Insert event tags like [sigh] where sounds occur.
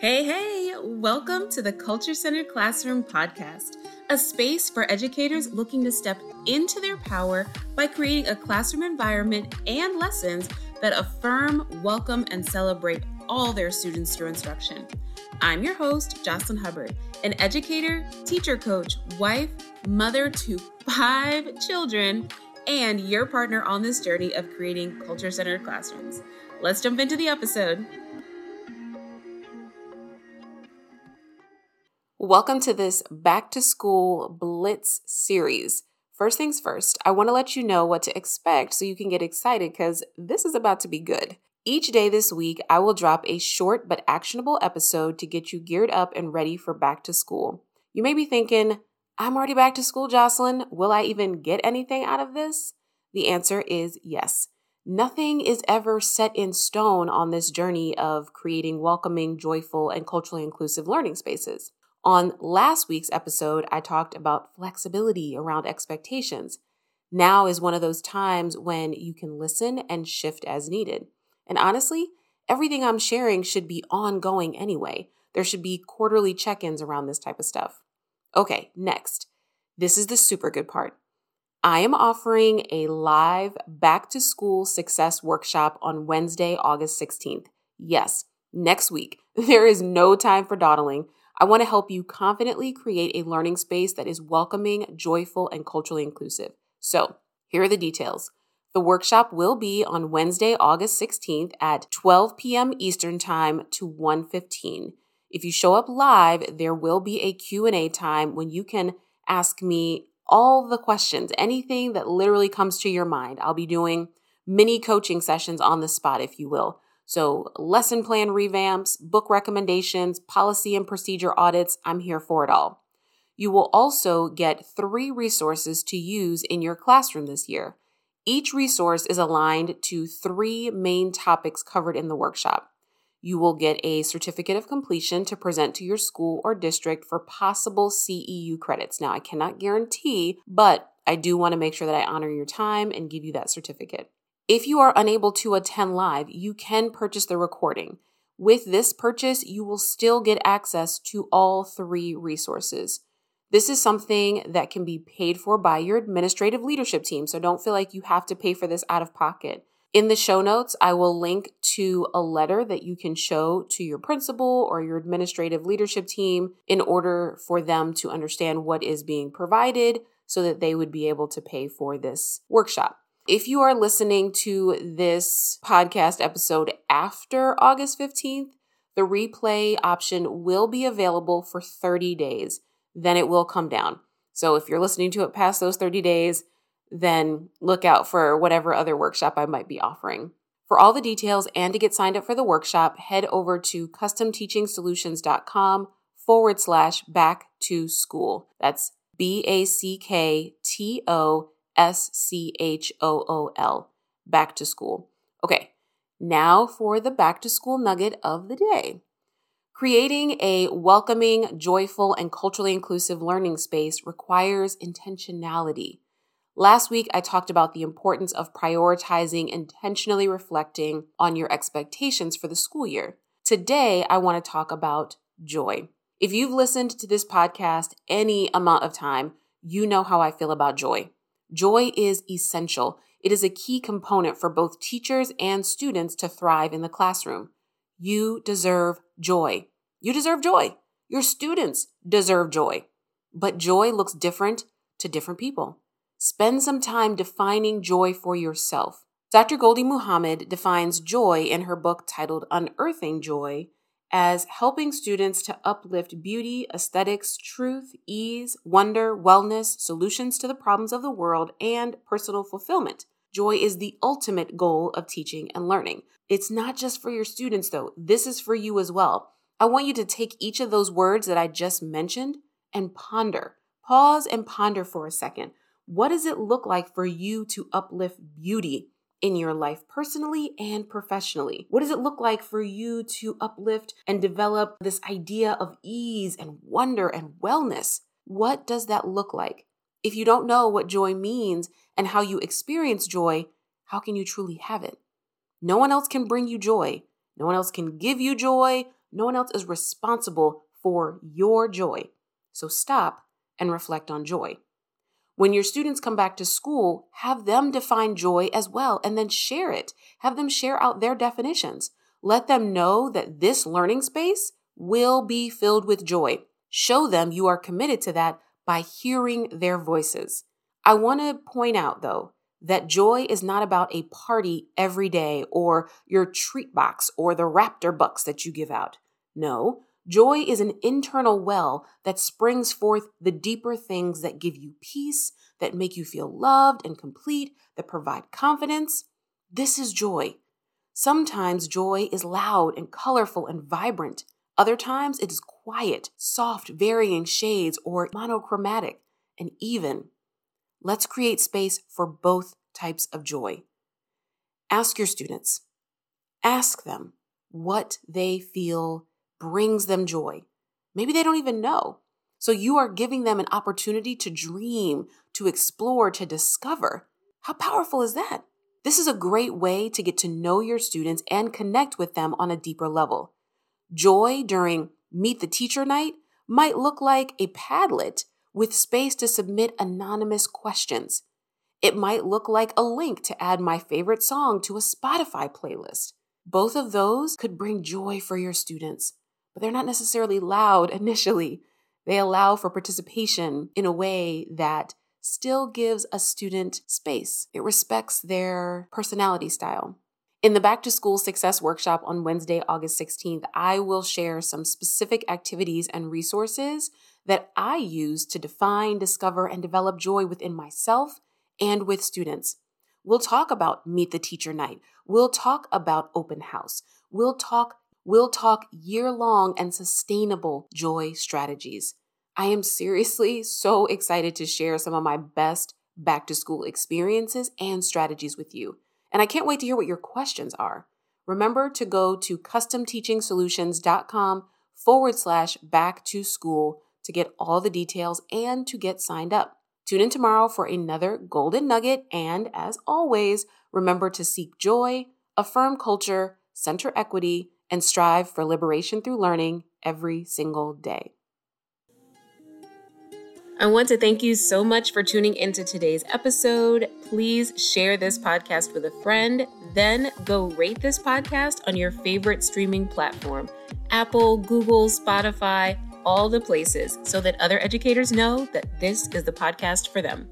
Hey, hey, welcome to the Culture Centered Classroom podcast, a space for educators looking to step into their power by creating a classroom environment and lessons that affirm, welcome, and celebrate all their students through instruction. I'm your host, Jocelynn Hubbard, an educator, teacher coach, wife, mother to five children, and your partner on this journey of creating culture centered classrooms. Let's jump into the episode. Welcome to this back to school blitz series. First things first, I want to let you know what to expect so you can get excited because this is about to be good. Each day this week, I will drop a short but actionable episode to get you geared up and ready for back to school. You may be thinking, I'm already back to school, Jocelynn. Will I even get anything out of this? The answer is yes. Nothing is ever set in stone on this journey of creating welcoming, joyful, and culturally inclusive learning spaces. On last week's episode, I talked about flexibility around expectations. Now is one of those times when you can listen and shift as needed. And honestly, everything I'm sharing should be ongoing anyway. There should be quarterly check ins around this type of stuff. Okay, next. This is the super good part. I am offering a live back to school success workshop on Wednesday, August 16th. Yes, next week. [laughs] There is no time for dawdling. I want to help you confidently create a learning space that is welcoming, joyful, and culturally inclusive. So, here are the details. The workshop will be on Wednesday, August 16th at 12 p.m. Eastern Time to 1:15. If you show up live, there will be a Q&A time when you can ask me all the questions, anything that literally comes to your mind. I'll be doing mini coaching sessions on the spot if you will. So, lesson plan revamps, book recommendations, policy and procedure audits, I'm here for it all. You will also get three resources to use in your classroom this year. Each resource is aligned to three main topics covered in the workshop. You will get a certificate of completion to present to your school or district for possible CEU credits. Now, I cannot guarantee, but I do want to make sure that I honor your time and give you that certificate. If you are unable to attend live, you can purchase the recording. With this purchase, you will still get access to all three resources. This is something that can be paid for by your administrative leadership team, so don't feel like you have to pay for this out of pocket. In the show notes, I will link to a letter that you can show to your principal or your administrative leadership team in order for them to understand what is being provided so that they would be able to pay for this workshop. If you are listening to this podcast episode after August 15th, the replay option will be available for 30 days. Then it will come down. So if you're listening to it past those 30 days, then look out for whatever other workshop I might be offering. For all the details and to get signed up for the workshop, head over to customteachingsolutions.com forward slash back to school. That's B A C K T O S C H O O L, back to school. Okay, now for the back to school nugget of the day. Creating a welcoming, joyful, and culturally inclusive learning space requires intentionality. Last week, I talked about the importance of prioritizing intentionally reflecting on your expectations for the school year. Today, I want to talk about joy. If you've listened to this podcast any amount of time, you know how I feel about joy. Joy is essential. It is a key component for both teachers and students to thrive in the classroom. You deserve joy. You deserve joy. Your students deserve joy. But joy looks different to different people. Spend some time defining joy for yourself. Dr. Gholdy Muhammad defines joy in her book titled Unearthing Joy as helping students to uplift beauty, aesthetics, truth, ease, wonder, wellness, solutions to the problems of the world, and personal fulfillment. Joy is the ultimate goal of teaching and learning. It's not just for your students, though, this is for you as well. I want you to take each of those words that I just mentioned and ponder. Pause and ponder for a second. What does it look like for you to uplift beauty, in your life personally and professionally? What does it look like for you to uplift and develop this idea of ease and wonder and wellness? What does that look like? If you don't know what joy means and how you experience joy, how can you truly have it? No one else can bring you joy. No one else can give you joy, No one else is responsible for your joy. So stop and reflect on joy. When your students come back to school, have them define joy as well and then share it. Have them share out their definitions. Let them know that this learning space will be filled with joy. Show them you are committed to that by hearing their voices. I want to point out, though, that joy is not about a party every day or your treat box or the raptor bucks that you give out. No, Joy is an internal well that springs forth the deeper things that give you peace, that make you feel loved and complete, that provide confidence. This is joy. Sometimes joy is loud and colorful and vibrant. Other times it is quiet, soft, varying shades, or monochromatic and even. Let's create space for both types of joy. Ask your students, ask them what they feel brings them joy. Maybe they don't even know. So you are giving them an opportunity to dream, to explore, to discover. How powerful is that? This is a great way to get to know your students and connect with them on a deeper level. Joy during Meet the Teacher Night might look like a Padlet with space to submit anonymous questions. It might look like a link to add my favorite song to a Spotify playlist. Both of those could bring joy for your students but they're not necessarily loud [laughs] initially. They allow for participation in a way that still gives a student space. It respects their personality style. In the Back to School Success Workshop on Wednesday, August 16th, I will share some specific activities and resources that I use to define, discover, and develop joy within myself and with students. We'll talk about Meet the Teacher Night. We'll talk about Open House. We'll talk We'll talk year long and sustainable joy strategies. I am seriously [laughs] so excited to share some of my best back to school experiences and strategies with you. And I can't wait to hear what your questions are. Remember to go to customteachingsolutions.com forward slash back to school to get all the details and to get signed up. Tune in tomorrow for another golden nugget. And as always, remember to seek joy, affirm culture, center equity, and strive for liberation through learning every single day. I want to thank you so much for tuning into today's episode. Please share this podcast with a friend. Then go rate this podcast on your favorite streaming platform Apple, Google, Spotify, all the places, so that other educators know that this is the podcast for them.